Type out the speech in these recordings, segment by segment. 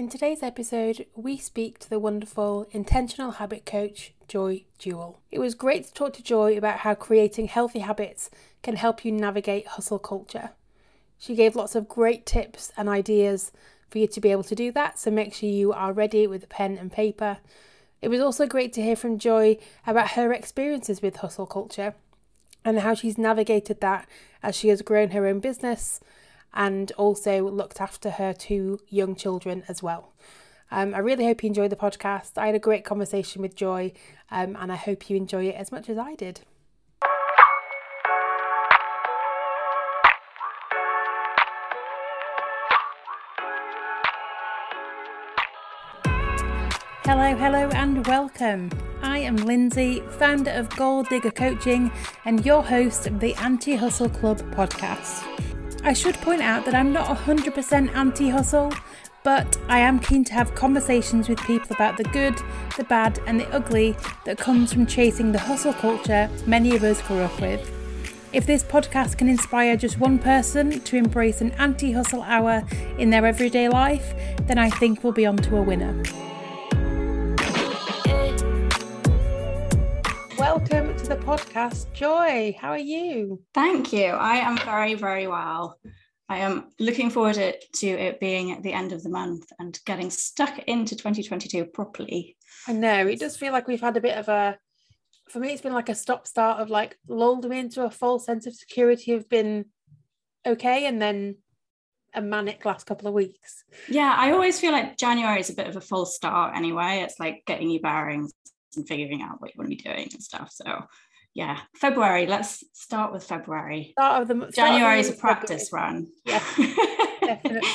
In today's episode, we speak to the wonderful intentional habit coach, Joy Jewell. It was great to talk to Joy about how creating healthy habits can help you navigate hustle culture. She gave lots of great tips and ideas for you to be able to do that, so make sure you are ready with a pen and paper. It was also great to hear from Joy about her experiences with hustle culture and how she's navigated that as she has grown her own business and also looked after her two young children as well. Um, I really hope you enjoyed the podcast. I had a great conversation with Joy, um, and I hope you enjoy it as much as I did. Hello, hello, and welcome. I am Lindsey, founder of Goal Digger Coaching, and your host of the Anti Hustle Club podcast. I should point out that I'm not 100% anti hustle, but I am keen to have conversations with people about the good, the bad, and the ugly that comes from chasing the hustle culture many of us grew up with. If this podcast can inspire just one person to embrace an anti hustle hour in their everyday life, then I think we'll be on to a winner. Welcome to the podcast, Joy. How are you? Thank you. I am very, very well. I am looking forward to it being at the end of the month and getting stuck into 2022 properly. I know it does feel like we've had a bit of a, for me, it's been like a stop start of like lulled me into a false sense of security of been okay and then a manic last couple of weeks. Yeah, I always feel like January is a bit of a false start anyway. It's like getting your bearings and figuring out what you want to be doing and stuff. So yeah, February. Let's start with February. Start of the January is a practice February. run. Yeah, definitely.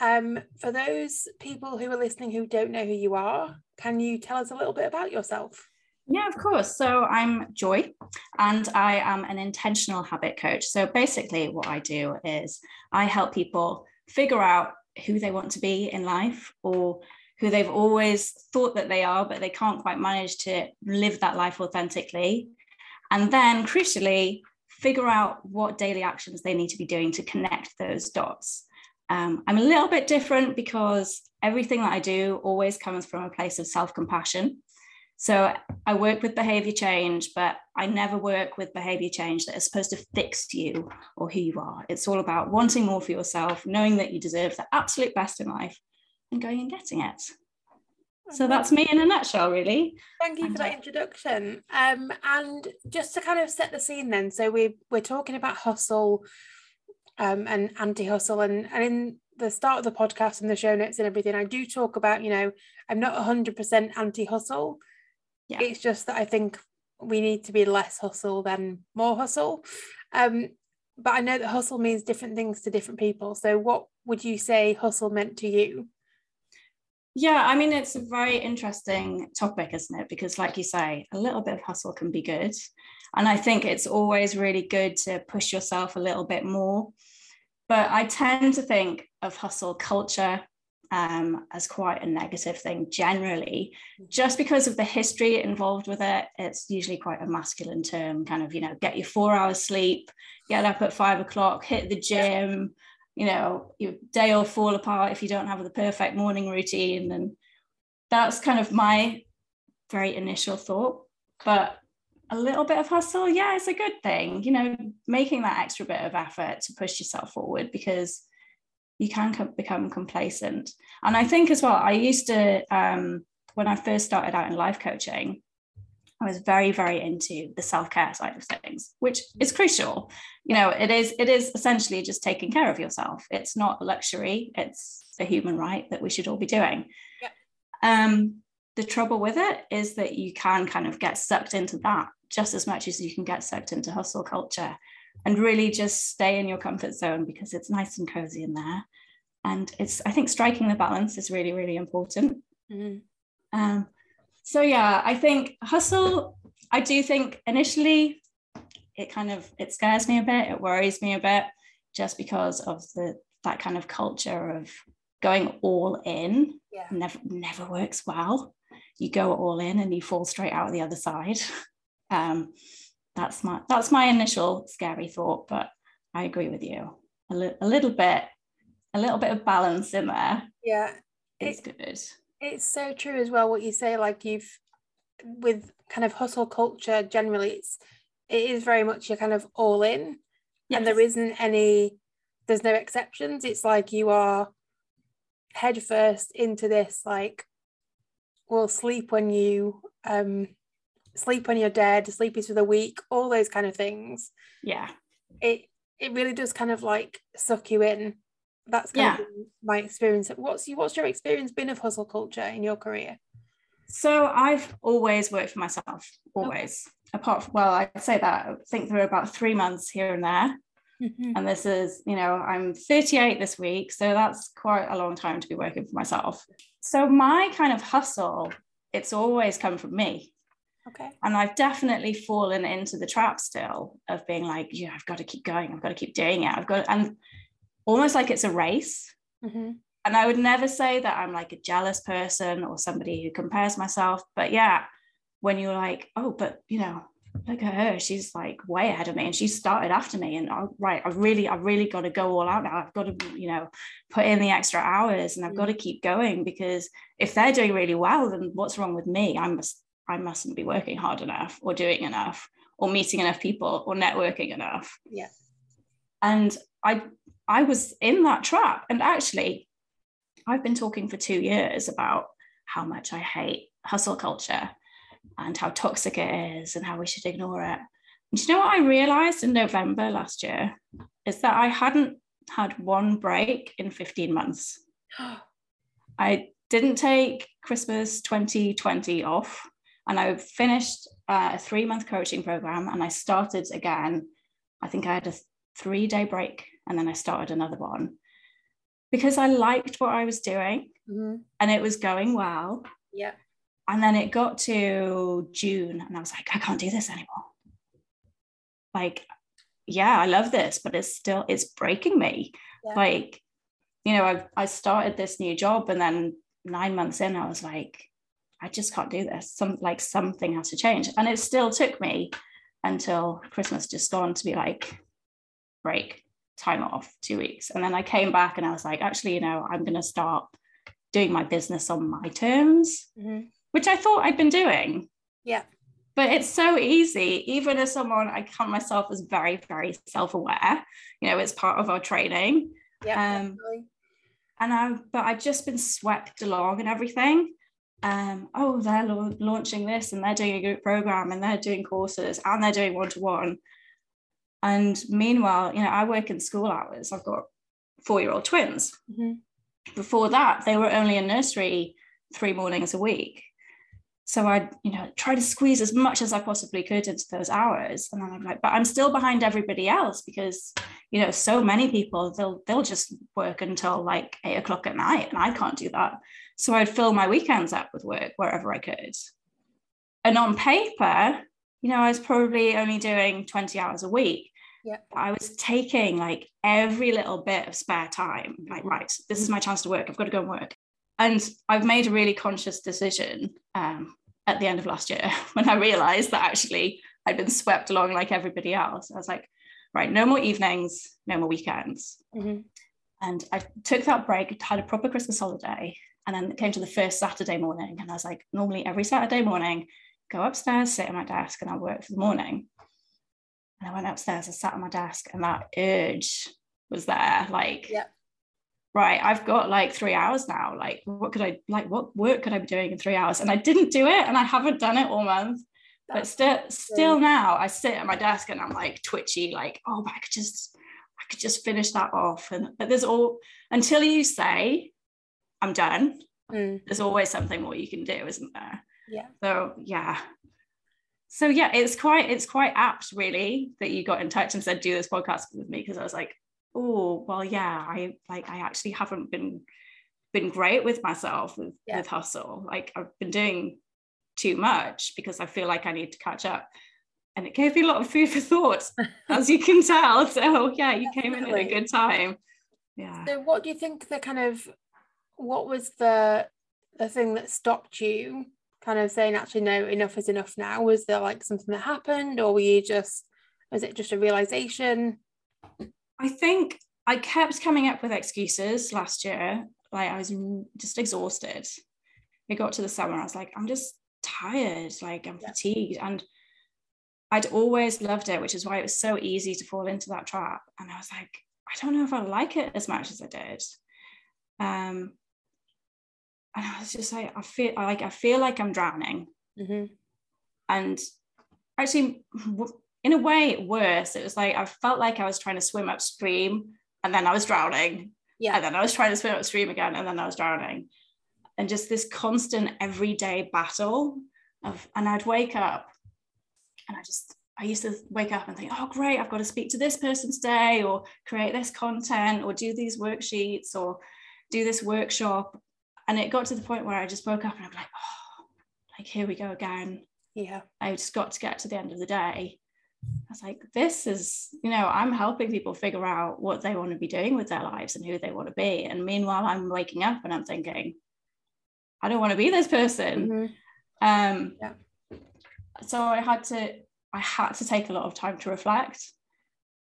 Um, for those people who are listening who don't know who you are, can you tell us a little bit about yourself? Yeah, of course. So I'm Joy and I am an intentional habit coach. So basically, what I do is I help people figure out who they want to be in life or who they've always thought that they are, but they can't quite manage to live that life authentically. And then, crucially, figure out what daily actions they need to be doing to connect those dots. Um, I'm a little bit different because everything that I do always comes from a place of self compassion. So I work with behavior change, but I never work with behavior change that is supposed to fix you or who you are. It's all about wanting more for yourself, knowing that you deserve the absolute best in life, and going and getting it. So that's me in a nutshell, really. Thank you for that introduction. Um, and just to kind of set the scene, then, so we we're talking about hustle, um, and anti-hustle, and and in the start of the podcast and the show notes and everything, I do talk about, you know, I'm not hundred percent anti-hustle. Yeah. It's just that I think we need to be less hustle than more hustle. Um, but I know that hustle means different things to different people. So, what would you say hustle meant to you? Yeah, I mean, it's a very interesting topic, isn't it? Because, like you say, a little bit of hustle can be good. And I think it's always really good to push yourself a little bit more. But I tend to think of hustle culture um, as quite a negative thing generally, just because of the history involved with it. It's usually quite a masculine term, kind of, you know, get your four hours sleep, get up at five o'clock, hit the gym you know your day will fall apart if you don't have the perfect morning routine. And that's kind of my very initial thought. But a little bit of hustle yeah it's a good thing you know making that extra bit of effort to push yourself forward because you can become complacent. And i think as well i used to um, when i first started out in life coaching I was very, very into the self-care side of things, which is crucial. You know, it is it is essentially just taking care of yourself. It's not a luxury, it's a human right that we should all be doing. Yeah. Um, the trouble with it is that you can kind of get sucked into that just as much as you can get sucked into hustle culture and really just stay in your comfort zone because it's nice and cozy in there. And it's, I think striking the balance is really, really important. Mm-hmm. Um, so yeah i think hustle i do think initially it kind of it scares me a bit it worries me a bit just because of the that kind of culture of going all in. Yeah. never never works well. You go all in and you fall straight out the other side. Um, that's my that's my initial scary thought but i agree with you. A, li- a little bit a little bit of balance in there yeah. it's it, good. It's so true as well what you say, like you've with kind of hustle culture generally it's it is very much you're kind of all in yes. and there isn't any there's no exceptions. It's like you are head first into this like will sleep when you um sleep when you're dead sleep is for the week all those kind of things. Yeah. It it really does kind of like suck you in that's kind yeah. of my experience what's you what's your experience been of hustle culture in your career so I've always worked for myself, always. Okay. Apart from, well, I'd say that I think there are about three months here and there. Mm-hmm. And this is, you know, I'm 38 this week. So that's quite a long time to be working for myself. So my kind of hustle, it's always come from me. Okay. And I've definitely fallen into the trap still of being like, yeah, I've got to keep going. I've got to keep doing it. I've got, and almost like it's a race. Mm-hmm and I would never say that I'm like a jealous person or somebody who compares myself. But yeah, when you're like, oh, but you know, look at her, she's like way ahead of me and she started after me. And oh, right, I really, I really got to go all out now. I've got to, you know, put in the extra hours and I've got to keep going because if they're doing really well, then what's wrong with me? I must, I mustn't be working hard enough or doing enough or meeting enough people or networking enough. Yeah. And I I was in that trap. And actually, I've been talking for two years about how much I hate hustle culture and how toxic it is and how we should ignore it. And you know what I realized in November last year is that I hadn't had one break in 15 months. I didn't take Christmas 2020 off and I finished uh, a three month coaching program and I started again. I think I had a three day break and then I started another one because I liked what I was doing mm-hmm. and it was going well. Yeah. And then it got to June and I was like, I can't do this anymore. Like, yeah, I love this, but it's still, it's breaking me. Yeah. Like, you know, I, I started this new job and then nine months in, I was like, I just can't do this. Some like something has to change. And it still took me until Christmas just gone to be like, break time off, two weeks. And then I came back and I was like, actually, you know, I'm going to start doing my business on my terms, mm-hmm. which I thought I'd been doing. Yeah. But it's so easy, even as someone I count myself as very, very self aware. You know, it's part of our training. Yeah. Um, and I, but I've just been swept along and everything. Um, oh, they're launching this and they're doing a group program and they're doing courses and they're doing one to one. And meanwhile, you know, I work in school hours. I've got four year old twins. Mm-hmm. Before that, they were only in nursery three mornings a week. So I, you know, try to squeeze as much as I possibly could into those hours. And then I'm like, but I'm still behind everybody else because, you know, so many people they'll they'll just work until like eight o'clock at night, and I can't do that. So I'd fill my weekends up with work wherever I could. And on paper, you know, I was probably only doing 20 hours a week. Yeah. I was taking like every little bit of spare time, like, right, this is my chance to work. I've got to go and work. And I've made a really conscious decision um, at the end of last year when I realized that actually I'd been swept along like everybody else. I was like, right, no more evenings, no more weekends. Mm-hmm. And I took that break, had a proper Christmas holiday, and then it came to the first Saturday morning. And I was like, normally every Saturday morning, go upstairs, sit at my desk, and I'll work for the morning. And I went upstairs, I sat on my desk, and that urge was there. Like, yeah. right, I've got like three hours now. Like, what could I like? What work could I be doing in three hours? And I didn't do it, and I haven't done it all month. That's but still, still now, I sit at my desk and I'm like twitchy, like, oh, but I could just, I could just finish that off. And but there's all until you say, I'm done. Mm. There's always something more you can do, isn't there? Yeah. So yeah, so yeah it's quite it's quite apt really that you got in touch and said do this podcast with me because i was like oh well yeah i like i actually haven't been been great with myself with, yeah. with hustle. Like i've been doing too much because i feel like i need to catch up. And it gave me a lot of food for thought as you can tell. So yeah you came in at a good time. Yeah. So what do you think the kind of what was the the thing that stopped you kind of saying actually no enough is enough now was there like something that happened or were you just was it just a realization i think i kept coming up with excuses last year like I was just exhausted. It got to the summer, I was like, I'm just tired, like I'm yeah. fatigued. And I'd always loved it, which is why it was so easy to fall into that trap. And I was like, I don't know if I like it as much as I did. Um, and I was just like, I feel like I feel like I'm drowning. Mm-hmm. And actually, in a way, worse. It was like I felt like I was trying to swim upstream, and then I was drowning. Yeah. And then I was trying to swim upstream again, and then I was drowning. And just this constant everyday battle of, and I'd wake up, and I just I used to wake up and think, oh, great, I've got to speak to this person today, or create this content, or do these worksheets, or do this workshop. And it got to the point where I just woke up and I'm like, oh, like, here we go again. Yeah. I just got to get to the end of the day. I was like, this is, you know, I'm helping people figure out what they want to be doing with their lives and who they want to be. And meanwhile, I'm waking up and I'm thinking, I don't want to be this person. Mm-hmm. Um, yeah. So I had to I had to take a lot of time to reflect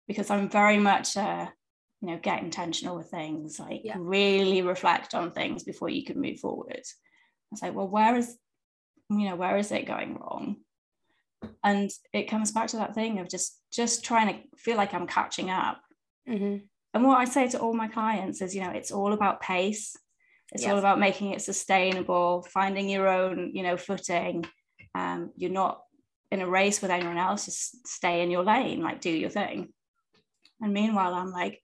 because I'm very much uh, you know get intentional with things like yeah. really reflect on things before you can move forward. I like well, where is you know where is it going wrong? And it comes back to that thing of just just trying to feel like I'm catching up. Mm-hmm. And what I say to all my clients is, you know, it's all about pace. It's yes. all about making it sustainable, finding your own, you know, footing. Um, you're not in a race with anyone else, just stay in your lane, like do your thing. And meanwhile, I'm like,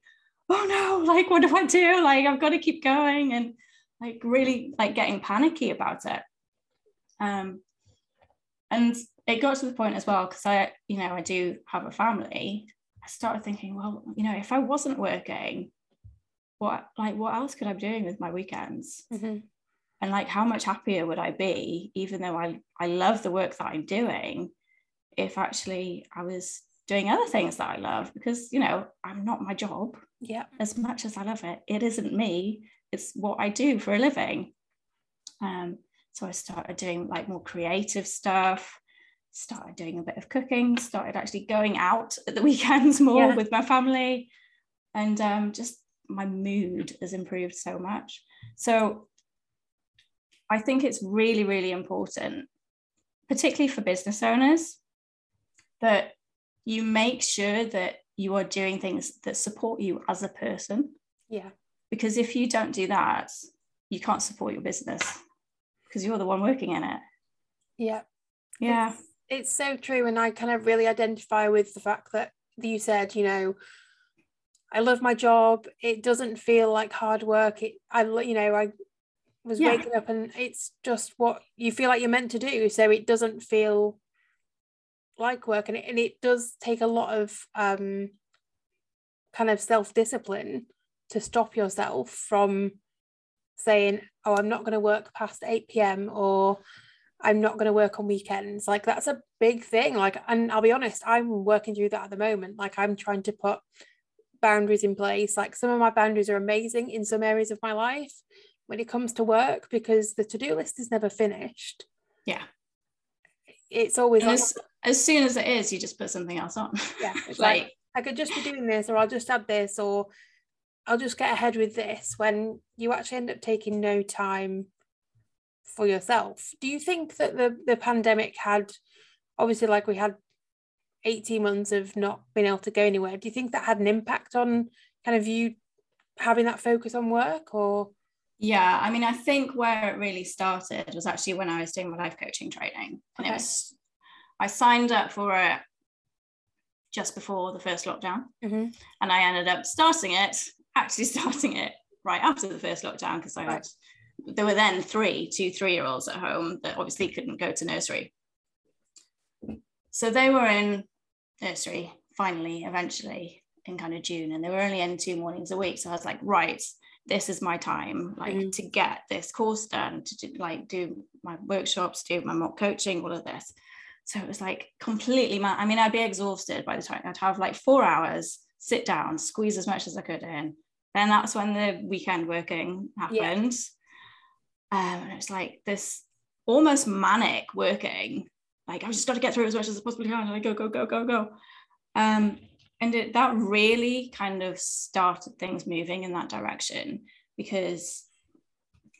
oh no, like what do I do? Like I've got to keep going and like really like getting panicky about it. Um, and it got to the point as well because I, you know, I do have a family. I started thinking, well, you know, if I wasn't working, what like what else could I be doing with my weekends? Mm-hmm and like how much happier would i be even though i i love the work that i'm doing if actually i was doing other things that i love because you know i'm not my job. Yeah. As much as i love it it isn't me. It's what i do for a living. Um so i started doing like more creative stuff started doing a bit of cooking started actually going out at the weekends more yeah. with my family. And um just my mood has improved so much. So I think it's really, really important, particularly for business owners, that you make sure that you are doing things that support you as a person. Yeah. Because if you don't do that, you can't support your business because you're the one working in it. Yeah. Yeah. It's, it's so true. And I kind of really identify with the fact that you said, you know, I love my job. It doesn't feel like hard work. It, I, you know, I was yeah. waking up and it's just what you feel like you're meant to do so it doesn't feel like work and it, and it does take a lot of um kind of self-discipline to stop yourself from saying oh i'm not going to work past 8 p.m or i'm not going to work on weekends. Like that's a big thing. Like and i'll be honest i'm working through that at the moment. Like i'm trying to put boundaries in place. Like some of my boundaries are amazing in some areas of my life when it comes to work because the to-do list is never finished. Yeah. It's always as, soon as it is you just put something else on yeah it's like, like i could just be doing this or i'll just add this or i'll just get ahead with this when you actually end up taking no time for yourself do you think that the the pandemic had obviously like we had 18 months of not being able to go anywhere do you think that had an impact on kind of you having that focus on work or yeah, I mean, I think where it really started was actually when I was doing my life coaching training. And okay. it was, I signed up for it just before the first lockdown. Mm-hmm. And I ended up starting it, actually starting it right after the first lockdown because I right. had, there were then three, two three year olds at home that obviously couldn't go to nursery. So they were in nursery finally, eventually in kind of June, and they were only in two mornings a week. So I was like, right, this is my time like mm. to get this course done to do, like do my workshops do my mock coaching all of this so it was like completely mad. i mean i'd be exhausted by the time i'd have like four hours sit down squeeze as much as i could in then that's when the weekend working happened yeah. um, and it's like this almost manic working like i've just got to get through as much as I possibly can like go go go go go um and it, that really kind of started things moving in that direction because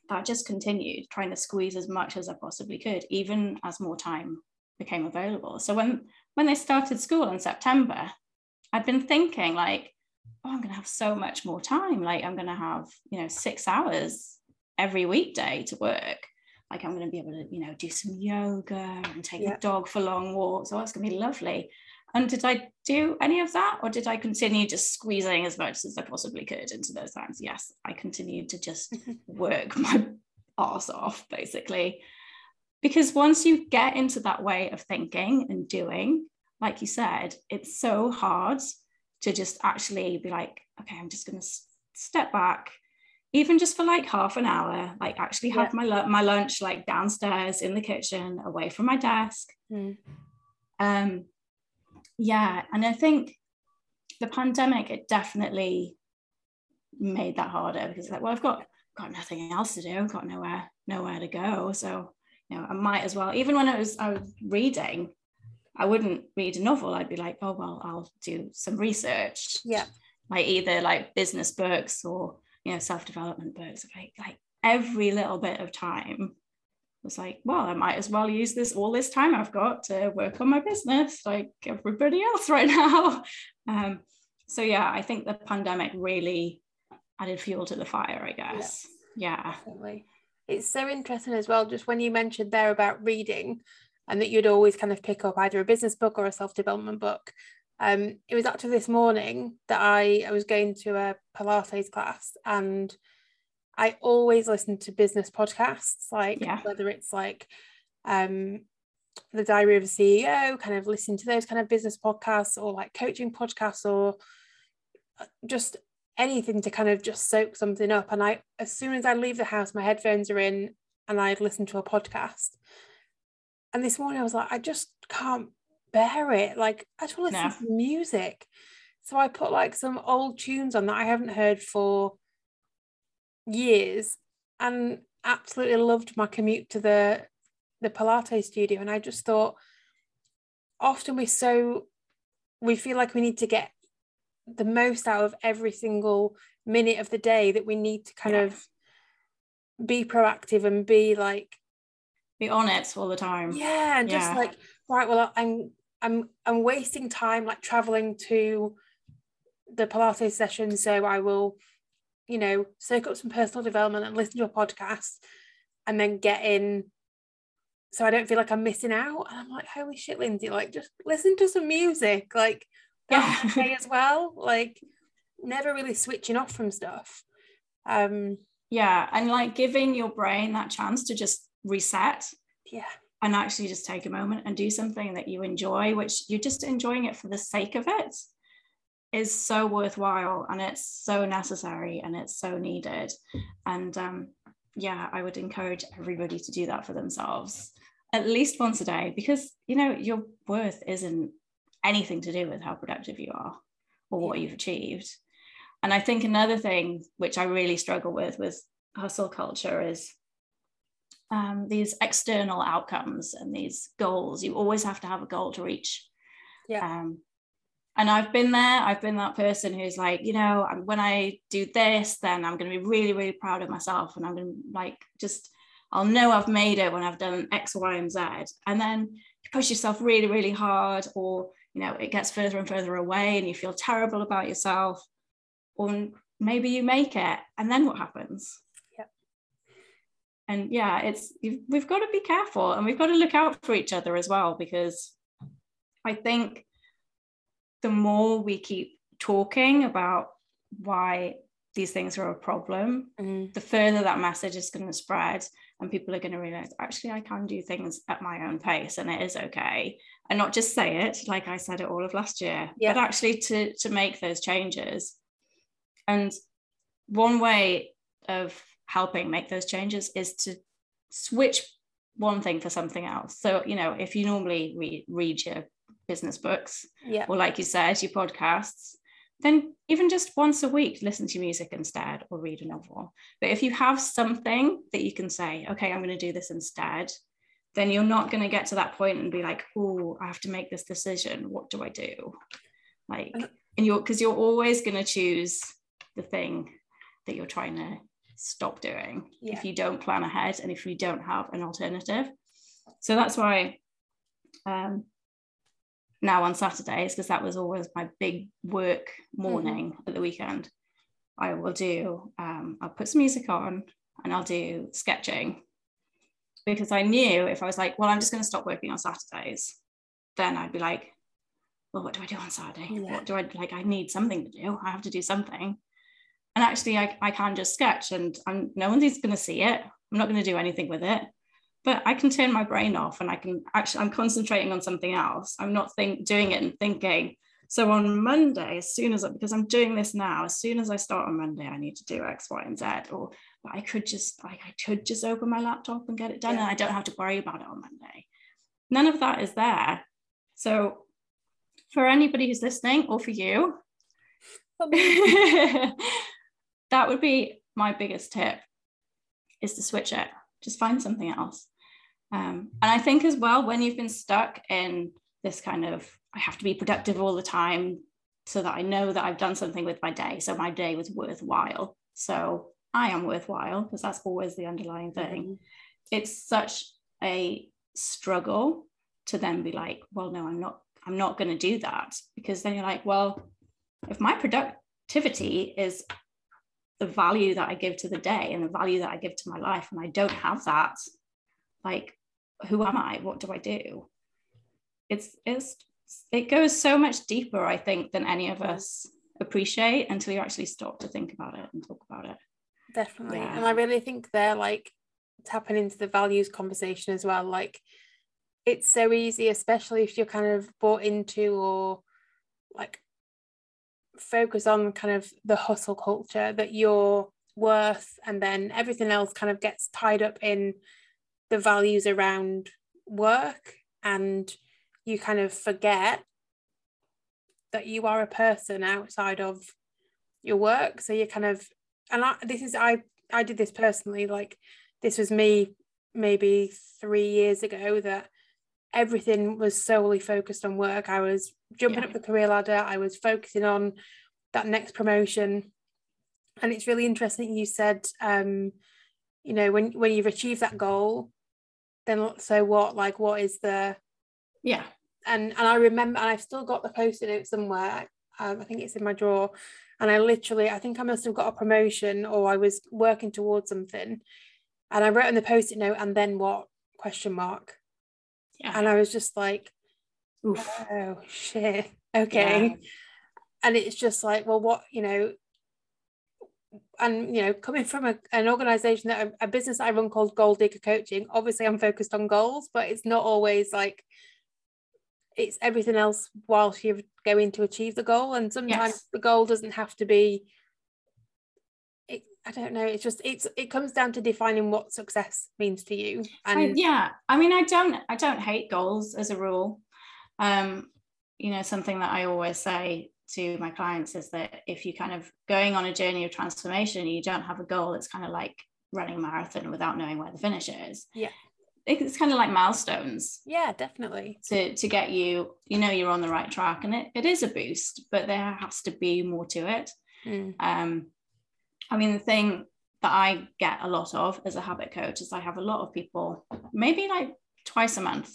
that just continued trying to squeeze as much as I possibly could, even as more time became available. So when when they started school in September, I'd been thinking like, oh, I'm gonna have so much more time. Like I'm gonna have, you know, six hours every weekday to work. Like I'm gonna be able to, you know, do some yoga and take yeah. the dog for long walks. Oh, it's gonna be lovely. And did I do any of that? Or did I continue just squeezing as much as I possibly could into those times? Yes, I continued to just work my ass off, basically. Because once you get into that way of thinking and doing, like you said, it's so hard to just actually be like, okay, I'm just going to step back, even just for like half an hour, like actually have yeah. my, my lunch like downstairs in the kitchen, away from my desk. Mm. Um, yeah and i think the pandemic it definitely made that harder because like well i've got got nothing else to do i've got nowhere nowhere to go so you know i might as well even when i was i was reading i wouldn't read a novel i'd be like oh well i'll do some research yeah like either like business books or you know self-development books like like every little bit of time was like, well, I might as well use this all this time I've got to work on my business like everybody else right now. Um, so yeah, I think the pandemic really added fuel to the fire, I guess. Yeah. yeah. Definitely. It's so interesting as well, just when you mentioned there about reading and that you'd always kind of pick up either a business book or a self-development book. Um, it was actually this morning that I, I was going to a Pilates class and I always listen to business podcasts, like yeah. whether it's like um, the Diary of a CEO, kind of listen to those kind of business podcasts, or like coaching podcasts, or uh, just anything to kind of just soak something up. And I, as soon as I leave the house, my headphones are in, and I've listened to a podcast. And this morning I was like, I just can't bear it. Like I just want to listen no. to music. So I put like some old tunes on that I haven't heard for years and absolutely loved my commute to the the Pilates studio. And I just thought often we're so we feel like we need to get the most out of every single minute of the day that we need to kind yeah. of be proactive and be like be on it all the time. Yeah, and yeah. just like right, well, I'm I'm I'm wasting time like traveling to the Pilates session, so I will you know, soak up some personal development and listen to a podcast and then get in so I don't feel like I'm missing out. And I'm like, holy shit, Lindsey, like just listen to some music. Like yeah. okay as well. Like never really switching off from stuff. Um yeah, and like giving your brain that chance to just reset. Yeah. And actually just take a moment and do something that you enjoy, which you're just enjoying it for the sake of it is so worthwhile and it's so necessary and it's so needed. And um, yeah, I would encourage everybody to do that for themselves at least once a day because you know your worth isn't anything to do with how productive you are or what you've achieved. And I think another thing which I really struggle with with hustle culture is um, these external outcomes and these goals. You always have to have a goal to reach. Yeah. Um, and I've been there. I've been that person who's like, you know, when I do this, then I'm going to be really, really proud of myself, and I'm going to like just, I'll know I've made it when I've done X, Y, and Z. And then you push yourself really, really hard, or you know, it gets further and further away, and you feel terrible about yourself, or maybe you make it, and then what happens? Yeah. And yeah, it's we've got to be careful, and we've got to look out for each other as well, because I think the more we keep talking about why these things are a problem, mm. the further that message is going to spread, and people are going to realize actually I can do things at my own pace, and it is okay, and not just say it like I said it all of last year, yeah. but actually to to make those changes. And one way of helping make those changes is to switch one thing for something else. So you know, if you normally read read your business books yeah. or like you said your podcasts then even just once a week listen to music instead or read a novel but if you have something that you can say okay i'm going to do this instead then you're not going to get to that point and be like oh i have to make this decision what do i do like and you're because you're always going to choose the thing that you're trying to stop doing Yeah. if you don't plan ahead and if you don't have an alternative. So that's why um, now on Saturdays, because that was always my big work morning at the weekend, I will do, um, I'll put some music on and I'll do sketching because I knew if I was like, well, I'm just going to stop working on Saturdays, then I'd be like, well, what do I do on Saturday? Yeah. What do I like? I need something to do. I have to do something. And actually, I, I can just sketch and I'm, no one's going to see it. I'm not going to do anything with it. But I can turn my brain off and I can actually, I'm concentrating on something else. I'm not think, doing it and thinking. So on Monday, as soon as, I, because I'm doing this now, as soon as I start on Monday, I need to do X, Y, and Z. Or I could just, like, I could just open my laptop and get it done Yeah. and I don't have to worry about it on Monday. None of that is there. So for anybody who's listening or for you, that would be my biggest tip is to switch it just find something else um, and i think as well when you've been stuck in this kind of i have to be productive all the time so that i know that i've done something with my day so my day was worthwhile so i am worthwhile because that's always the underlying thing mm-hmm. it's such a struggle to then be like well no i'm not i'm not going to do that because then you're like well if my productivity is the value that I give to the day and the value that I give to my life, and I don't have that, like, who am I? What do I do? It's it's it goes so much deeper, I think, than any of mm-hmm. us appreciate until you actually stop to think about it and talk about it. Definitely. Yeah. And I really think they're like tapping into the values conversation as well. Like it's so easy, especially if you're kind of bought into or like focus on kind of the hustle culture that you're worth and then everything else kind of gets tied up in the values around work and you kind of forget that you are a person outside of your work so you're kind of and I, this is I I did this personally like this was me maybe 3 years ago that everything was solely focused on work I was jumping Yeah. up the career ladder I was focusing on that next promotion and it's really interesting you said um you know when when you've achieved that goal then so what like what is the Yeah. and and I remember and I've still got the post-it note somewhere. Um, I think it's in my drawer. And I literally, I think I must have got a promotion or I was working towards something. And I wrote on the post-it note, and then what? Question mark. Yeah. And I was just like, Oof. oh shit. Okay. And it's just like, well, what, you know, and you know, coming from a, an organization that a business that I run called Goal Digger Coaching, obviously I'm focused on goals, but it's not always like it's everything else whilst you're going to achieve the goal. And sometimes Yes. the goal doesn't have to be it, I don't know, it's just it's it comes down to defining what success means to you. And I, yeah i mean i don't i don't hate goals as a rule um you know something that i always say to my clients is that if you kind of going on a journey of transformation you don't have a goal it's kind of like running a marathon without knowing where the finish is Yeah. It's kind of like milestones yeah, definitely. to to get you you know you're on the right track and it, it is a boost but there has to be more to it Mm. um, I mean, the thing that I get a lot of as a habit coach is I have a lot of people, maybe like twice a month,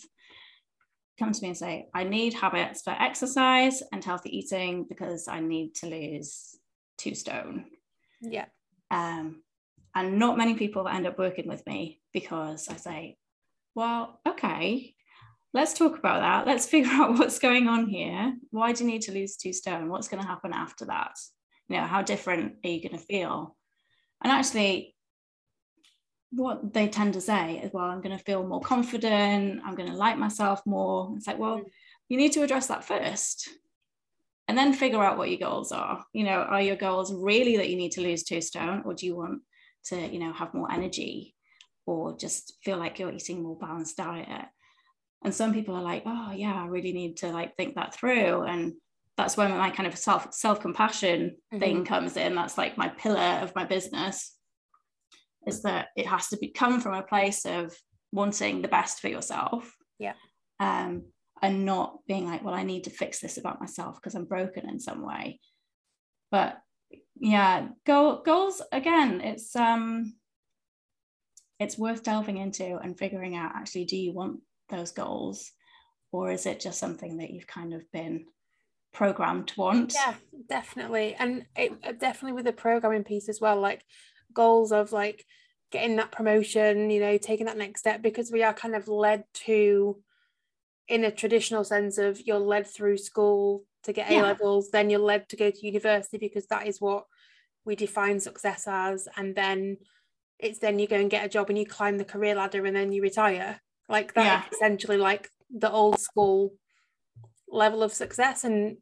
come to me and say, I need habits for exercise and healthy eating because I need to lose two stone. Yeah. Um, and not many people end up working with me because I say, well, okay, let's talk about that. Let's figure out what's going on here. Why do you need to lose two stone? What's going to happen after that? You know, how different are you going to feel? And actually, what they tend to say is, well, I'm going to feel more confident. I'm going to like myself more. It's like, well, you need to address that first and then figure out what your goals are. You know, are your goals really that you need to lose two stone or do you want to, you know, have more energy or just feel like you're eating more balanced diet? And some people are like, oh yeah, I really need to like think that through. And that's when my kind of self self compassion thing comes in. That's like my pillar of my business. Is that it has to be come from a place of wanting the best for yourself. Yeah. Um, and not being like, well, I need to fix this about myself because I'm broken in some way. But yeah goal, goals again it's um it's worth delving into and figuring out actually do you want those goals? Or is it just something that you've kind of been programmed to want yeah definitely. And it, uh, definitely with the programming piece as well like goals of like getting that promotion you know taking that next step because we are kind of led to in a traditional sense of you're led through school to get A levels, then you're led to go to university because that is what we define success as. And then it's then you go and get a job and you climb the career ladder and then you retire. Like that yeah. essentially like the old school level of success. And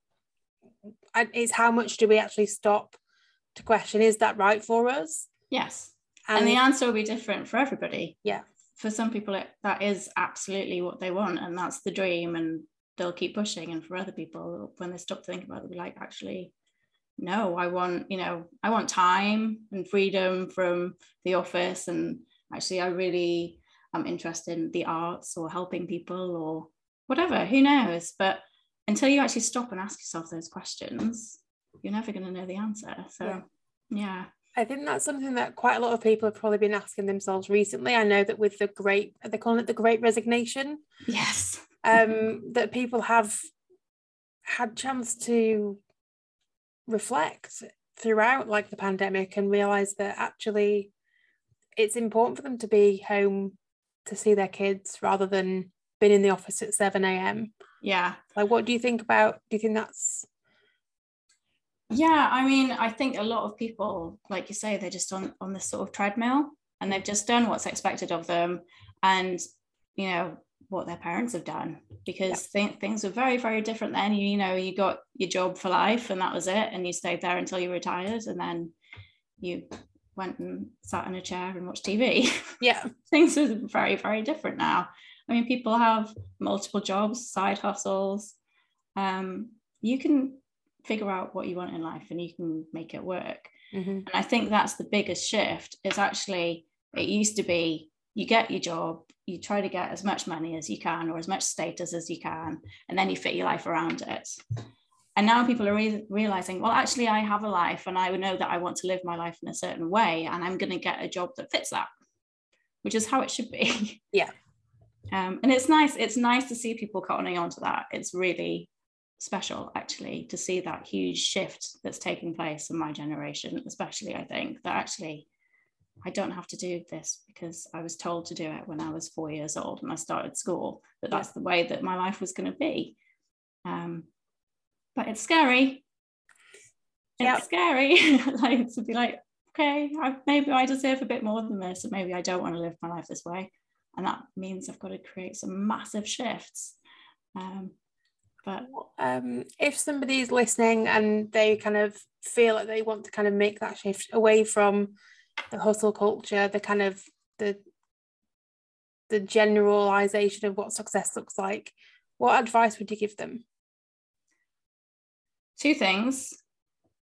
it's how much do we actually stop to question is that right for us? Yes. And, and the answer will be different for everybody. Yeah. For some people, it, that is absolutely what they want, and that's the dream, and they'll keep pushing and for other people when they stop thinking about it they'll be like actually no i want you know i want time and freedom from the office and actually i really am interested in the arts or helping people or whatever who knows but until you actually stop and ask yourself those questions you're never going to know the answer so yeah. yeah. I think that's something that quite a lot of people have probably been asking themselves recently. I know that with the great, they're calling it the great resignation. Yes um, that people have had chance to reflect throughout like the pandemic and realize that actually it's important for them to be home to see their kids rather than being in the office at 7 a.m yeah. Like what do you think about do you think that's yeah i mean i think a lot of people like you say they're just on on this sort of treadmill and they've just done what's expected of them. And you know what their parents have done because yeah. th- things were very very different then. You, you know you got your job for life and that was it and you stayed there until you retired and then you went and sat in a chair and watched tv yeah. Things are very very different now. I mean people have multiple jobs side hustles. Um, you can figure out what you want in life and you can make it work. Mm-hmm. and i think that's the biggest shift is actually it used to be you get your job you try to get as much money as you can or as much status as you can and then you fit your life around it. And now people are re- realizing well actually i have a life and i know that i want to live my life in a certain way and i'm going to get a job that fits that which is how it should be. Yeah. Um, and it's nice it's nice to see people cottoning on to that. It's really special actually to see that huge shift that's taking place in my generation especially i think that actually I don't have to do this because I was told to do it when I was four years old and I started school, that that's the way that my life was going to be. Um, but it's scary. It's yep. scary. like to be like, okay, I, maybe I deserve a bit more than this, and maybe I don't want to live my life this way. And that means I've got to create some massive shifts. Um, but um, if somebody's listening and they kind of feel like they want to kind of make that shift away from the hustle culture, the kind of the the generalization of what success looks like, what advice would you give them? Two things.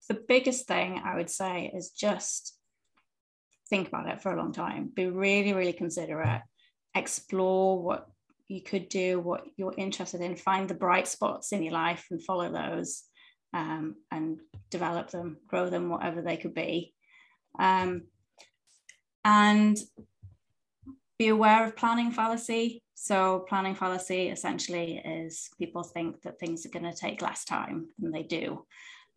The biggest thing I would say is just think about it for a long time. Be really, really considerate. Explore what you could do, what you're interested in. Find the bright spots in your life and follow those um, and develop them, grow them, whatever they could be. Um, and be aware of planning fallacy. So, planning fallacy essentially is people think that things are going to take less time than they do.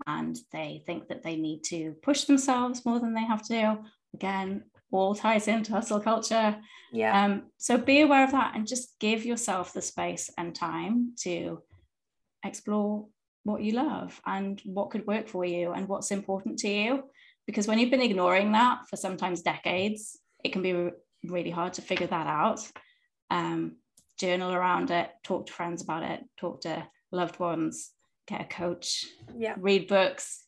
And they think that they need to push themselves more than they have to. Again, all ties into hustle culture. Yeah. Um, so be aware of that and just give yourself the space and time to explore what you love and what could work for you and what's important to you because when you've been ignoring that for sometimes decades, it can be really hard to figure that out. Um, journal around it, talk to friends about it, talk to loved ones, get a coach, yeah. read books,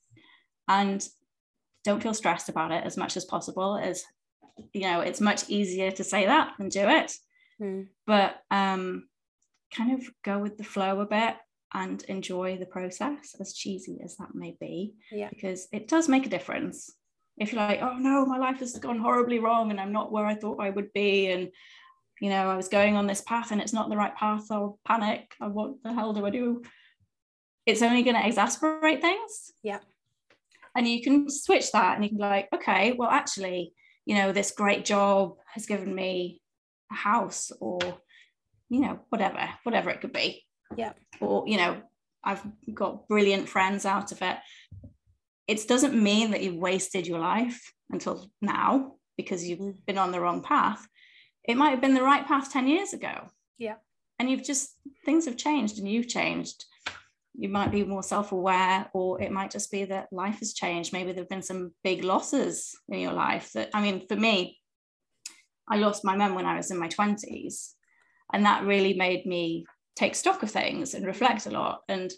and don't feel stressed about it as much as possible. As you know, it's much easier to say that than do it. Mm. But um, kind of go with the flow a bit and enjoy the process, as cheesy as that may be, yeah. because it does make a difference. If you're like, oh no, my life has gone horribly wrong and I'm not where I thought I would be, and you know, I was going on this path and it's not the right path, I'll panic. What the hell do I do? It's only going to exasperate things. Yeah. and you can switch that and you can be like okay well actually you know this great job has given me a house or you know whatever whatever it could be yeah. or you know i've got brilliant friends out of it. It doesn't mean that you've wasted your life until now because you've mm. been on the wrong path. It might have been the right path 10 years ago. Yeah. And you've just things have changed and you've changed. You might be more self-aware or it might just be that life has changed. Maybe there have been some big losses in your life that i mean for me i lost my mum when i was in my 20s and that really made me take stock of things and reflect a lot. And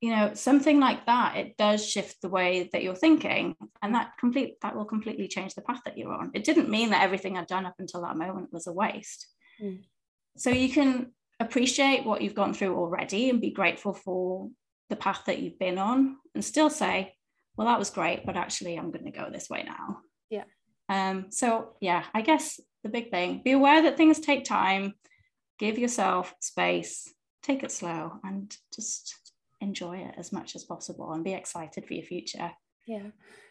you know something like that it does shift the way that you're thinking and that complete that will completely change the path that you're on. It didn't mean that everything i'd done up until that moment was a waste. Mm. so you can appreciate what you've gone through already and be grateful for the path that you've been on and still say well that was great but actually i'm going to go this way now. Yeah. Um so yeah i guess the big thing be aware that things take time give yourself space take it slow and just enjoy it as much as possible and be excited for your future yeah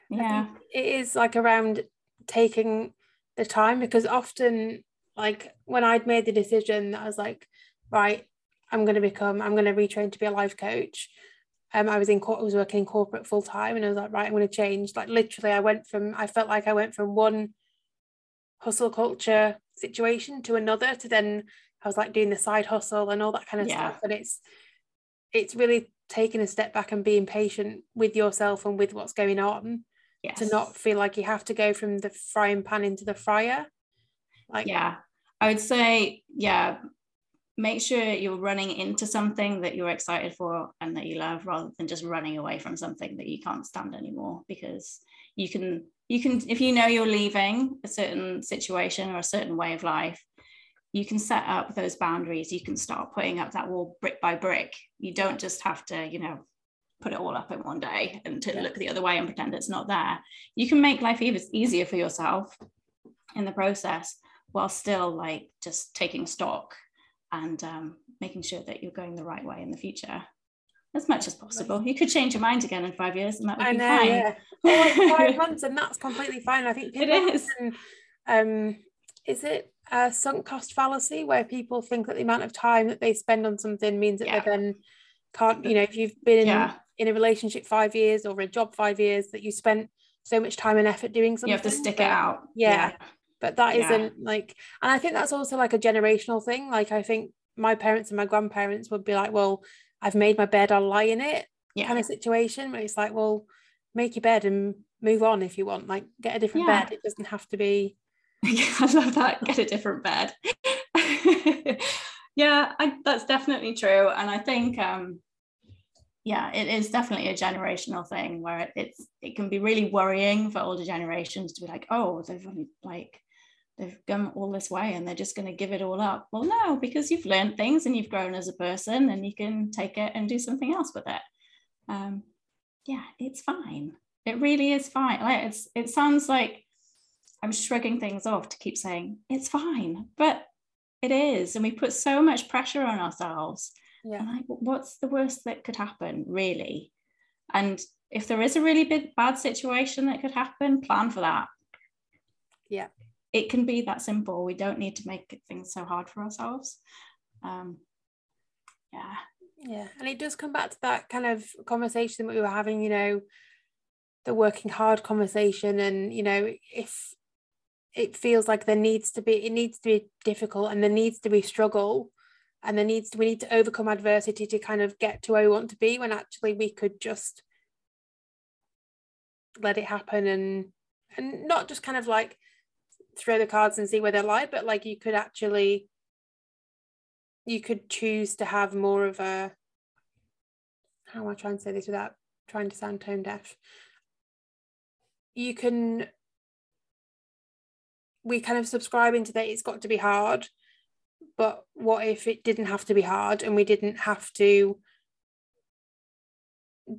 yeah it is like around taking the time because often like when I'd made the decision I was like right, I'm going to become, I'm going to retrain to be a life coach. Um, I was in, I was working in corporate full time, and I was like, right, I'm going to change. Like literally, I went from, I felt like I went from one hustle culture situation to another. To then, I was like doing the side hustle and all that kind of yeah. stuff. And it's, it's really taking a step back and being patient with yourself and with what's going on. Yes. To not feel like you have to go from the frying pan into the fryer. Like, yeah, I would say, yeah, make sure you're running into something that you're excited for and that you love rather than just running away from something that you can't stand anymore because you can you can if you know you're leaving a certain situation or a certain way of life you can set up those boundaries you can start putting up that wall brick by brick you don't just have to you know put it all up in one day and to yeah. look the other way and pretend it's not there you can make life even easier for yourself in the process while still like just taking stock and um, making sure that you're going the right way in the future as much as possible. You could change your mind again in five years, and that would I be know, fine. Yeah. Five months, and that's completely fine. I think people it is. Um, is it a sunk cost fallacy where people think that the amount of time that they spend on something means that yeah. they then can't. You know, if you've been in, yeah. in a relationship five years or a job five years, that you spent so much time and effort doing something. You have to stick it out. Yeah. yeah but that not like and i think that's also like a generational thing like i think my parents and my grandparents would be like well i've made my bed i'll lie in it yeah. kind of situation where it's like well make your bed and move on if you want like get a different yeah. bed it doesn't have to be i love that get a different bed yeah I, that's definitely true and i think um yeah it is definitely a generational thing where it, it's it can be really worrying for older generations to be like oh they've only like they've gone all this way and they're just going to give it all up. Well, no, because you've learned things and you've grown as a person and you can take it and do something else with it. Um, yeah, it's fine. It really is fine. Like it's it sounds like I'm shrugging things off to keep saying it's fine, but it is, and we put so much pressure on ourselves. Yeah. Like, what's the worst that could happen, really? And if there is a really big bad situation that could happen, plan for that. Yeah it can be that simple. We don't need to make things so hard for ourselves. Um, yeah. Yeah. And it does come back to that kind of conversation that we were having, you know, the working hard conversation. And, you know, if it feels like there needs to be, it needs to be difficult and there needs to be struggle. And there needs to, we need to overcome adversity to kind of get to where we want to be when actually we could just let it happen and and not just kind of like throw the cards and see where they lie but like you could actually you could choose to have more of a how am I trying to say this without trying to sound tone deaf? You can we kind of subscribe into that it's got to be hard but what if it didn't have to be hard and we didn't have to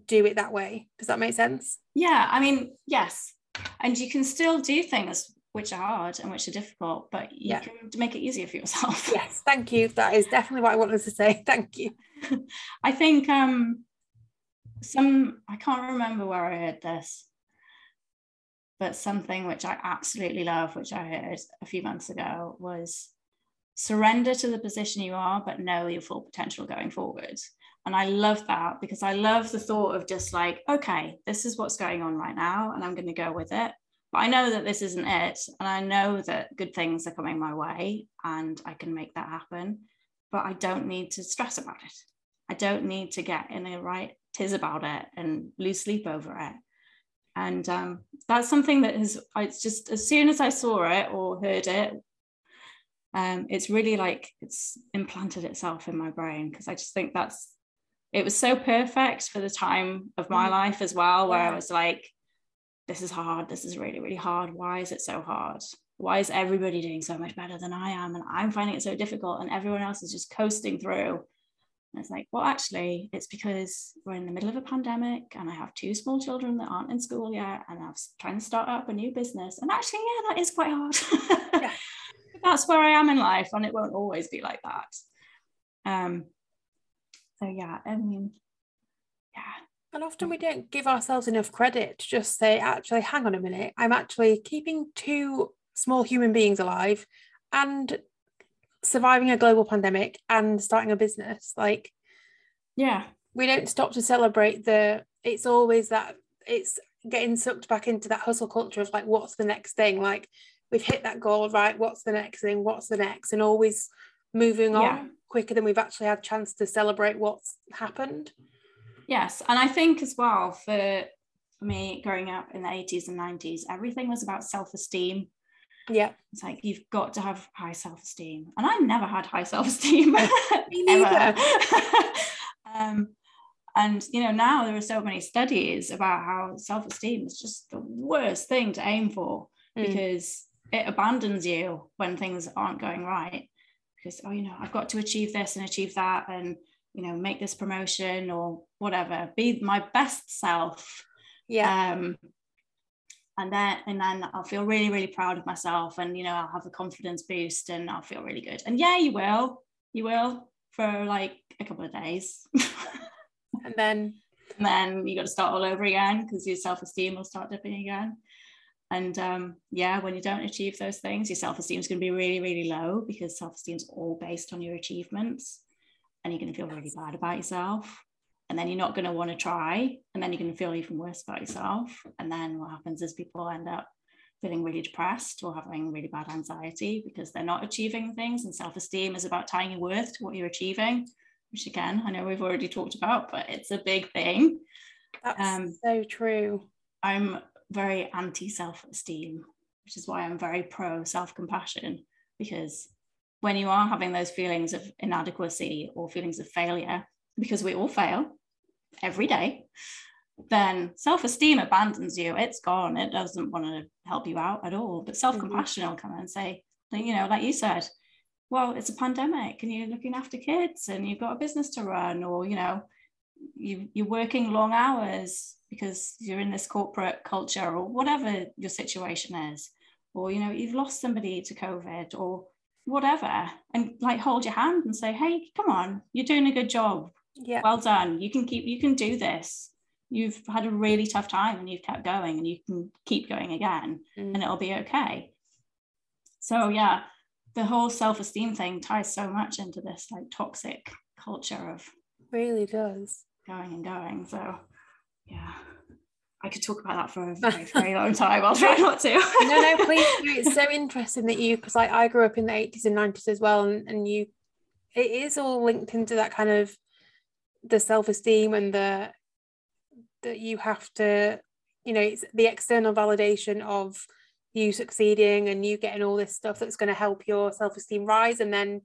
do it that way does that make sense yeah i mean yes and you can still do things which are hard and which are difficult, but you yeah. can make it easier for yourself. Yes, thank you. That is definitely what I wanted to say. Thank you. I think um some I can't remember where I heard this, but something which I absolutely love, which I heard a few months ago, was surrender to the position you are, but know your full potential going forward. And I love that because I love the thought of just like, okay, this is what's going on right now, and I'm going to go with it. But I know that this isn't it. And I know that good things are coming my way and I can make that happen. But I don't need to stress about it. I don't need to get in a right tiz about it and lose sleep over it. And um, that's something that has, it's just as soon as I saw it or heard it, um, it's really like it's implanted itself in my brain because I just think that's it was so perfect for the time of my mm. life as well, where yeah. I was like, this is hard, this is really, really hard. Why is it so hard? Why is everybody doing so much better than I am? And I'm finding it so difficult, and everyone else is just coasting through. And it's like, well, actually, it's because we're in the middle of a pandemic and I have two small children that aren't in school yet, and I'm trying to start up a new business. And actually, yeah, that is quite hard. yeah. That's where I am in life, and it won't always be like that. Um, so yeah, I mean, yeah. And often we don't give ourselves enough credit to just say, actually, hang on a minute, I'm actually keeping two small human beings alive and surviving a global pandemic and starting a business. Like, yeah, we don't stop to celebrate the, it's always that, it's getting sucked back into that hustle culture of like, what's the next thing? Like, we've hit that goal, right? What's the next thing? What's the next? And always moving on yeah. quicker than we've actually had chance to celebrate what's happened. Yes, and I think as well for me growing up in the 80s and 90s, everything was about self-esteem. Yeah. It's like you've got to have high self-esteem. And I've never had high self-esteem. ever. um, and you know, now there are so many studies about how self-esteem is just the worst thing to aim for mm. because it abandons you when things aren't going right because oh you know i've got to achieve this and achieve that and you know make this promotion or whatever be my best self yeah um and then and then I'll feel really really proud of myself and you know I'll have a confidence boost and I'll feel really good and yeah you will you will for like a couple of days and then and then you got to start all over again because your self-esteem will start dipping again and um, yeah, when you don't achieve those things, your self esteem is going to be really, really low because self esteem is all based on your achievements. And you're going to feel really bad about yourself. And then you're not going to want to try. And then you're going to feel even worse about yourself. And then what happens is people end up feeling really depressed or having really bad anxiety because they're not achieving things. And self esteem is about tying your worth to what you're achieving, which again, I know we've already talked about, but it's a big thing. That's um, so true. I'm very anti self esteem, which is why I'm very pro self compassion. Because when you are having those feelings of inadequacy or feelings of failure, because we all fail every day, then self esteem abandons you. It's gone. It doesn't want to help you out at all. But self compassion mm-hmm. will come and say, you know, like you said, well, it's a pandemic and you're looking after kids and you've got a business to run, or, you know, you, you're working long hours because you're in this corporate culture or whatever your situation is or you know you've lost somebody to covid or whatever and like hold your hand and say hey come on you're doing a good job yeah well done you can keep you can do this you've had a really tough time and you've kept going and you can keep going again mm. and it'll be okay so yeah the whole self-esteem thing ties so much into this like toxic culture of really does going and going so yeah I could talk about that for a very, very long time. I'll try not to. no, no, please. It's so interesting that you, because like I grew up in the 80s and 90s as well, and, and you, it is all linked into that kind of the self esteem and the that you have to, you know, it's the external validation of you succeeding and you getting all this stuff that's going to help your self esteem rise, and then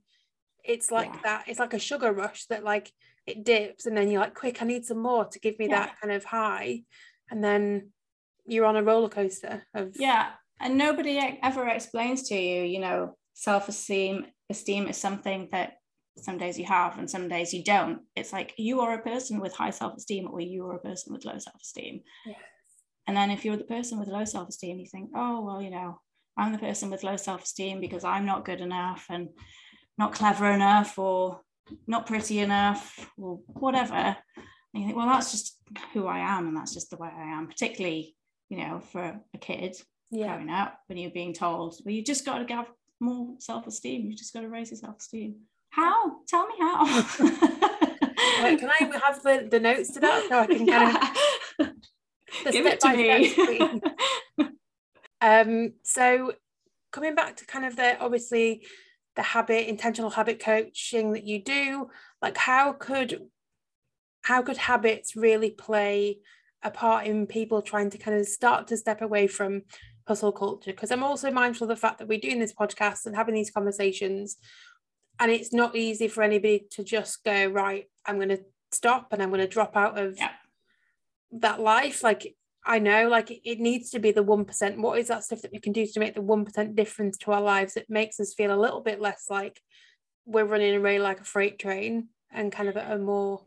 it's like yeah. that. It's like a sugar rush that like it dips, and then you're like, quick, I need some more to give me yeah. that kind of high and then you're on a roller coaster of yeah and nobody ever explains to you you know self-esteem esteem is something that some days you have and some days you don't it's like you are a person with high self-esteem or you are a person with low self-esteem yes. and then if you're the person with low self-esteem you think oh well you know i'm the person with low self-esteem because i'm not good enough and not clever enough or not pretty enough or whatever And you think, well, that's just who I am, and that's just the way I am, particularly, you know, for a kid yeah. growing up when you're being told, well, you just got to have more self-esteem. You just got to raise your self-esteem. How? Tell me how. Can I have the, the notes to that so I can yeah. kind of give it to me. um, so coming back to kind of the obviously the habit intentional habit coaching that you do, like how could how could habits really play a part in people trying to kind of start to step away from hustle culture because i'm also mindful of the fact that we're doing this podcast and having these conversations and it's not easy for anybody to just go right i'm going to stop and i'm going to drop out of yeah. that life. Like i know like it needs to be the 1% what is that stuff that we can do to make the 1% difference to our lives that makes us feel a little bit less like we're running away like a freight train and kind of at a more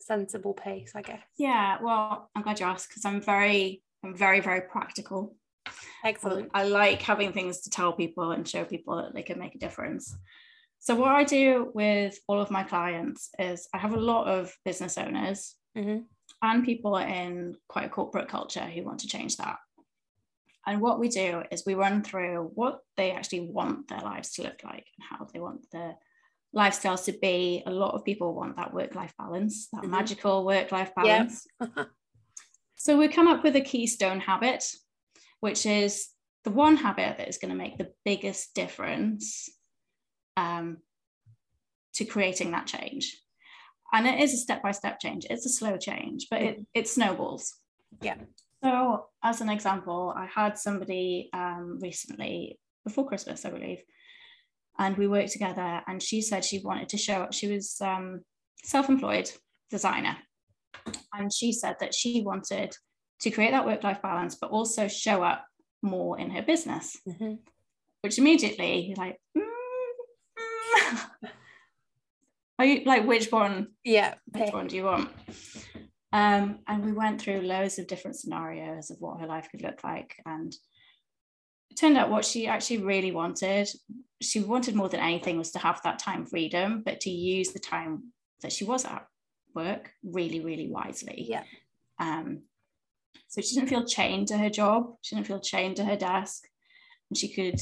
sensible pace i guess? Yeah well i'm glad you asked because i'm very i'm very very practical. Excellent. I, I like having things to tell people and show people that they can make a difference so what i do with all of my clients is i have a lot of business owners mm-hmm. and people in quite a corporate culture who want to change that and what we do is we run through what they actually want their lives to look like and how they want their lifestyles to be. A lot of people want that work life balance, that mm-hmm. magical work life balance. Yep. so we come up with a keystone habit, which is the one habit that is going to make the biggest difference um, to creating that change. And it is a step by step change, it's a slow change, but it, it snowballs. Yeah. So, as an example, I had somebody um, recently before Christmas, I believe, and we worked together and she said she wanted to show up she was um, self-employed designer and she said that she wanted to create that work-life balance but also show up more in her business mm-hmm. which immediately like mm. are you like which one yeah which one do you want? Um, and we went through loads of different scenarios of what her life could look like and it turned out what she actually really wanted she wanted more than anything was to have that time freedom but to use the time that she was at work really really wisely. Yeah. Um so she didn't feel chained to her job she didn't feel chained to her desk and she could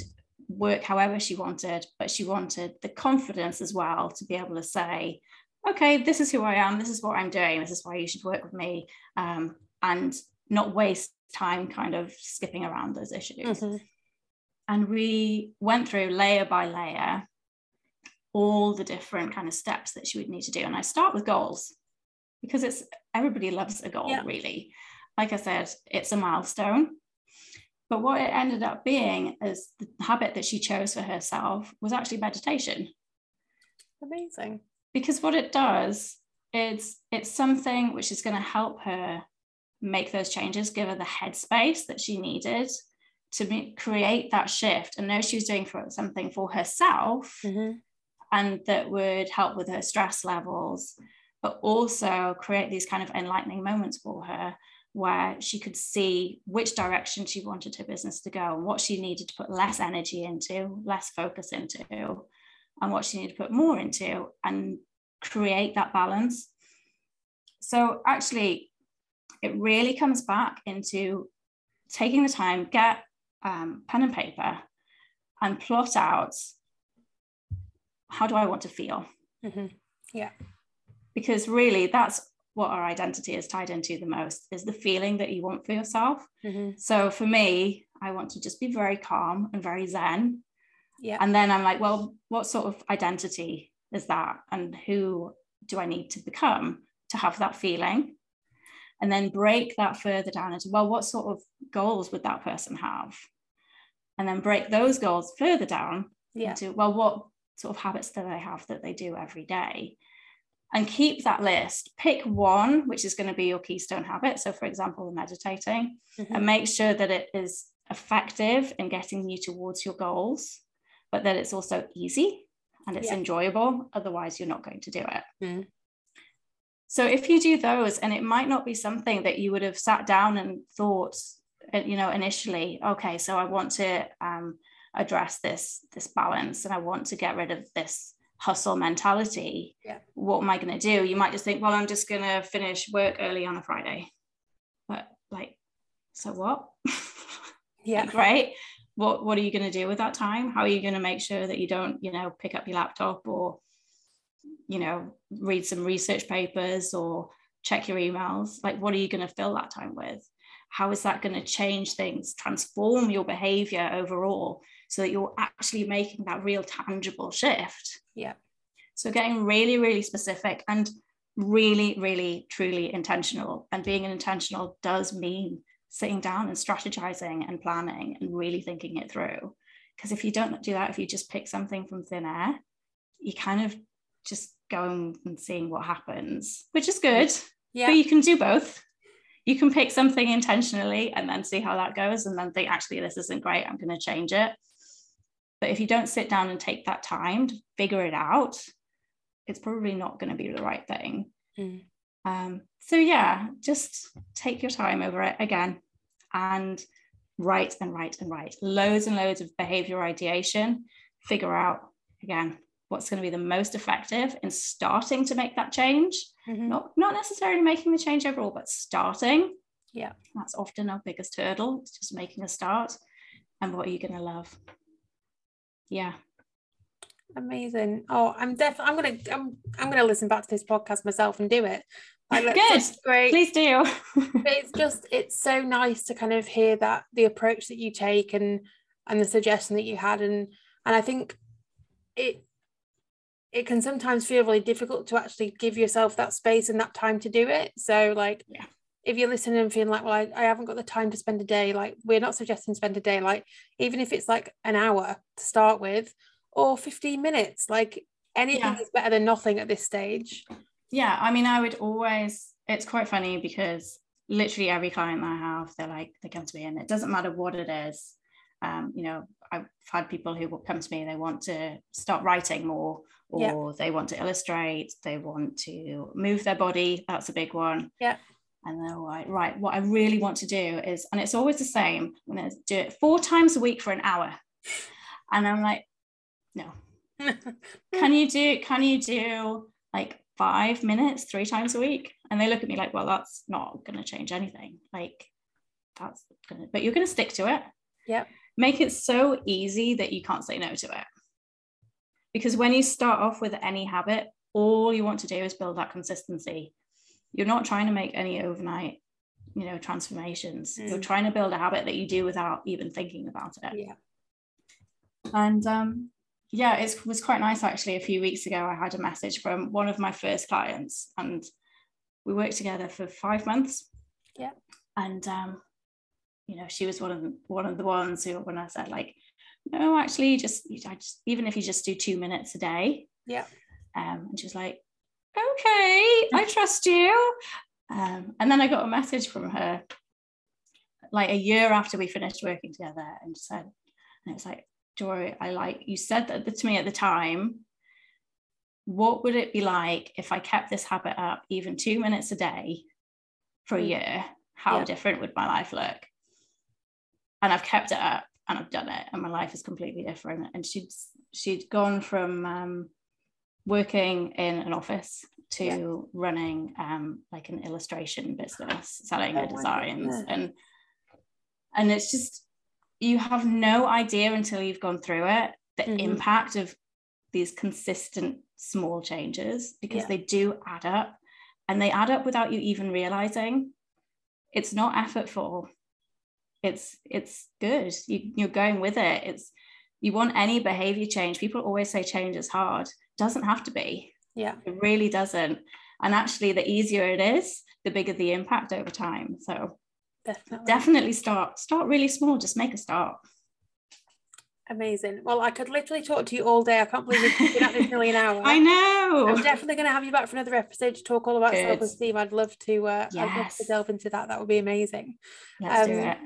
work however she wanted but she wanted the confidence as well to be able to say okay this is who i am this is what i'm doing this is why you should work with me um, and not waste time kind of skipping around those issues mm-hmm. And we went through layer by layer all the different kind of steps that she would need to do. And I start with goals because it's everybody loves a goal, yeah. really. Like I said, it's a milestone. But what it ended up being is the habit that she chose for herself was actually meditation. Amazing. Because what it does is it's something which is going to help her make those changes, give her the headspace that she needed to create that shift and know she was doing for something for herself mm-hmm. and that would help with her stress levels but also create these kind of enlightening moments for her where she could see which direction she wanted her business to go and what she needed to put less energy into less focus into and what she needed to put more into and create that balance so actually it really comes back into taking the time get um, pen and paper and plot out how do I want to feel? Mm-hmm. Yeah. Because really, that's what our identity is tied into the most is the feeling that you want for yourself. Mm-hmm. So for me, I want to just be very calm and very zen. Yeah. And then I'm like, well, what sort of identity is that? And who do I need to become to have that feeling? and then break that further down into well what sort of goals would that person have and then break those goals further down yeah. into well what sort of habits do they have that they do every day and keep that list pick one which is going to be your keystone habit so for example meditating mm-hmm. and make sure that it is effective in getting you towards your goals but that it's also easy and it's yeah. enjoyable otherwise you're not going to do it mm. So if you do those, and it might not be something that you would have sat down and thought, uh, you know, initially, okay, so I want to um, address this this balance, and I want to get rid of this hustle mentality, yeah. what am I going to do? You might just think, well, I'm just going to finish work early on a Friday. But like, so what? Yeah. like, right. What what are you going to do with that time? How are you going to make sure that you don't, you know, pick up your laptop or, you know, read some research papers or check your emails? Like, what are you going to fill that time with? How is that going to change things, transform your behavior overall so that you're actually making that real tangible shift? Yeah. So getting really, really specific and really, really, truly intentional. And being intentional does mean sitting down and strategizing and planning and really thinking it through. Because if you don't do that, if you just pick something from thin air, you kind of just going and seeing what happens, which is good. Yeah. But you can do both. You can pick something intentionally and then see how that goes and then think, actually, this isn't great. I'm going to change it. But if you don't sit down and take that time to figure it out, it's probably not going to be the right thing. Mm. Um, so yeah, just take your time over it again and write and write and write. Loads and loads of behavior ideation. Figure out again what's going to be the most effective in starting to make that change. Mhm. Not not necessarily making the change overall, but starting. Yeah. That's often our biggest hurdle. It's just making a start. And what are you going to love? Yeah. Amazing. Oh, I'm definitely. I'm gonna. I'm. I'm gonna listen back to this podcast myself and do it. Like, Good. Great. Please do. But it's just. It's so nice to kind of hear that the approach that you take and and the suggestion that you had and and I think it it can sometimes feel really difficult to actually give yourself that space and that time to do it. So like. Yeah. If you're listening and feeling like, well, I, I haven't got the time to spend a day, like we're not suggesting spend a day, like even if it's like an hour to start with, or 15 minutes like anything Yeah. is better than nothing at this stage yeah i mean i would always it's quite funny because literally every client i have they're like they come to me and it doesn't matter what it is um, you know i've had people who will come to me they want to start writing more or Yeah. they want to illustrate they want to move their body that's a big one Yeah. And they're like right what i really want to do is and it's always the same i'm going to do it four times a week for an hour. And i'm like no. Can you do can you do like five minutes three times a week? And they look at me like well that's not going to change anything. Like that's gonna but you're going to stick to it. Yep. make it so easy that you can't say no to it. Because when you start off with any habit all you want to do is build that consistency you're not trying to make any overnight you know transformations you're Mm. trying to build a habit that you do without even thinking about it yeah and um, yeah, it was quite nice actually. A few weeks ago, I had a message from one of my first clients, and we worked together for five months. Yeah. And um, you know, she was one of the, one of the ones who, when I said like, no, actually, just I just even if you just do two minutes a day. Yeah. Um, and she was like, okay, I trust you. Um, and then I got a message from her, like a year after we finished working together, and said, and it was like, Joy, I like you said that to me at the time. What would it be like if I kept this habit up even two minutes a day for a Mm. year? How Yeah. different would my life look? And I've kept it up and I've done it, and my life is completely different. And she'd she'd gone from um, working in an office to Yeah. running um, like an illustration business, selling Oh her designs, goodness. and and it's just you have no idea until you've gone through it the Mhm. impact of these consistent small changes because Yeah. they do add up and they add up without you even realizing it's not effortful it's it's good you, you're going with it it's you want any behavior change people always say change is hard doesn't have to be. Yeah. It really doesn't. And actually the easier it is the bigger the impact over time. So definitely. definitely start start really small just make a start. Amazing. Well I could literally talk to you all day. I can't believe we've been at this nearly an hour. I know. I'm definitely going to have you back for another episode to talk all about Good. self-esteem I'd love to uh, I'd love to delve into that. That would be amazing. Let's do um, it.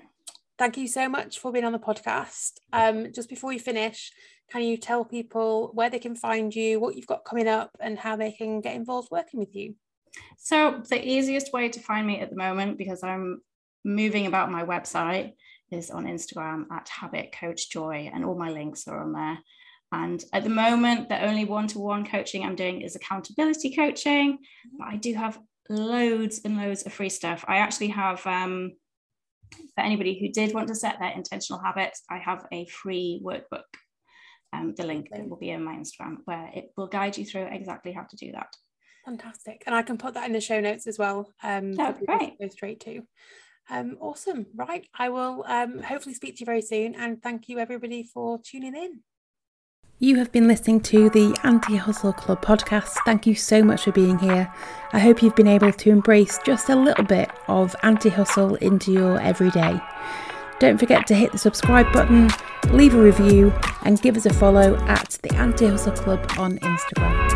thank you so much for being on the podcast. Um, just before we finish, can you tell people where they can find you, what you've got coming up, and how they can get involved working with you? So the easiest way to find me at the moment, because I'm moving about my website, is on Instagram at Habit Coach Joy, and all my links are on there. And at the moment, the only one to one coaching I'm doing is accountability coaching, but I do have loads and loads of free stuff. I actually have, um, for anybody who did want to set their intentional habits, I have a free workbook. Um, the link that will be in my Instagram where it will guide you through exactly how to do that. Fantastic. And I can put that in the show notes as well. Um, That'd be great. Go straight to. Um, awesome. Right. I will um, hopefully speak to you very soon. And thank you, everybody, for tuning in. You have been listening to the Anti Hustle Club podcast. Thank you so much for being here. I hope you've been able to embrace just a little bit of anti hustle into your everyday. Don't forget to hit the subscribe button, leave a review, and give us a follow at the Anti Hustle Club on Instagram.